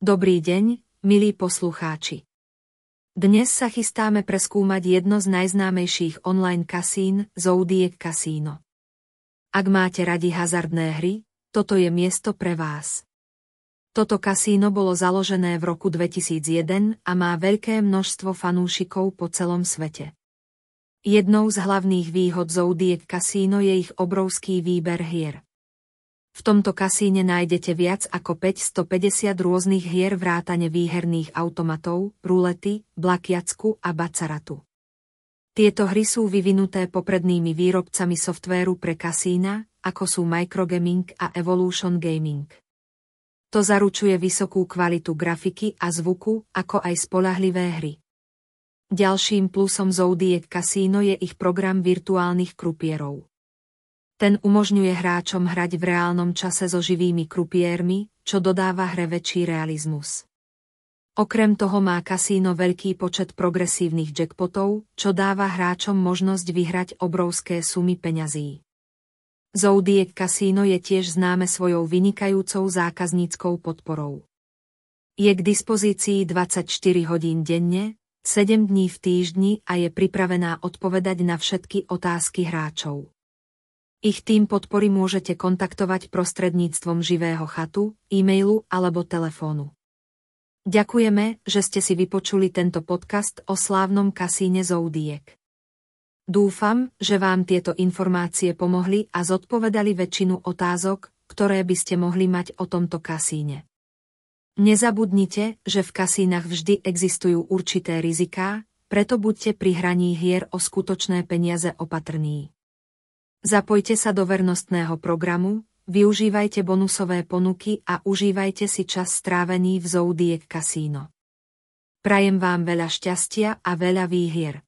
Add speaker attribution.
Speaker 1: Dobrý deň, milí poslucháči. Dnes sa chystáme preskúmať jedno z najznámejších online kasín, Zodiac Casino. Ak máte radi hazardné hry, toto je miesto pre vás. Toto kasíno bolo založené v roku 2001 a má veľké množstvo fanúšikov po celom svete. Jednou z hlavných výhod Zodiac Casino je ich obrovský výber hier. V tomto kasíne nájdete viac ako 550 rôznych hier vrátane výherných automatov, rulety, blakiacku a bacaratu. Tieto hry sú vyvinuté poprednými výrobcami softvéru pre kasína, ako sú Microgaming a Evolution Gaming. To zaručuje vysokú kvalitu grafiky a zvuku, ako aj spolahlivé hry. Ďalším plusom Zodiac Casino je ich program virtuálnych krupierov. Ten umožňuje hráčom hrať v reálnom čase so živými krupiermi, čo dodáva hre väčší realizmus. Okrem toho má kasíno veľký počet progresívnych jackpotov, čo dáva hráčom možnosť vyhrať obrovské sumy peňazí. Zodiac Casino je tiež známe svojou vynikajúcou zákazníckou podporou. Je k dispozícii 24 hodín denne, 7 dní v týždni a je pripravená odpovedať na všetky otázky hráčov. Ich tým podpory môžete kontaktovať prostredníctvom živého chatu, e-mailu alebo telefónu. Ďakujeme, že ste si vypočuli tento podcast o slávnom kasíne Zoudiek. Dúfam, že vám tieto informácie pomohli a zodpovedali väčšinu otázok, ktoré by ste mohli mať o tomto kasíne. Nezabudnite, že v kasínach vždy existujú určité riziká, preto buďte pri hraní hier o skutočné peniaze opatrní. Zapojte sa do vernostného programu, využívajte bonusové ponuky a užívajte si čas strávený v Zodiac Casino. Prajem vám veľa šťastia a veľa výhier.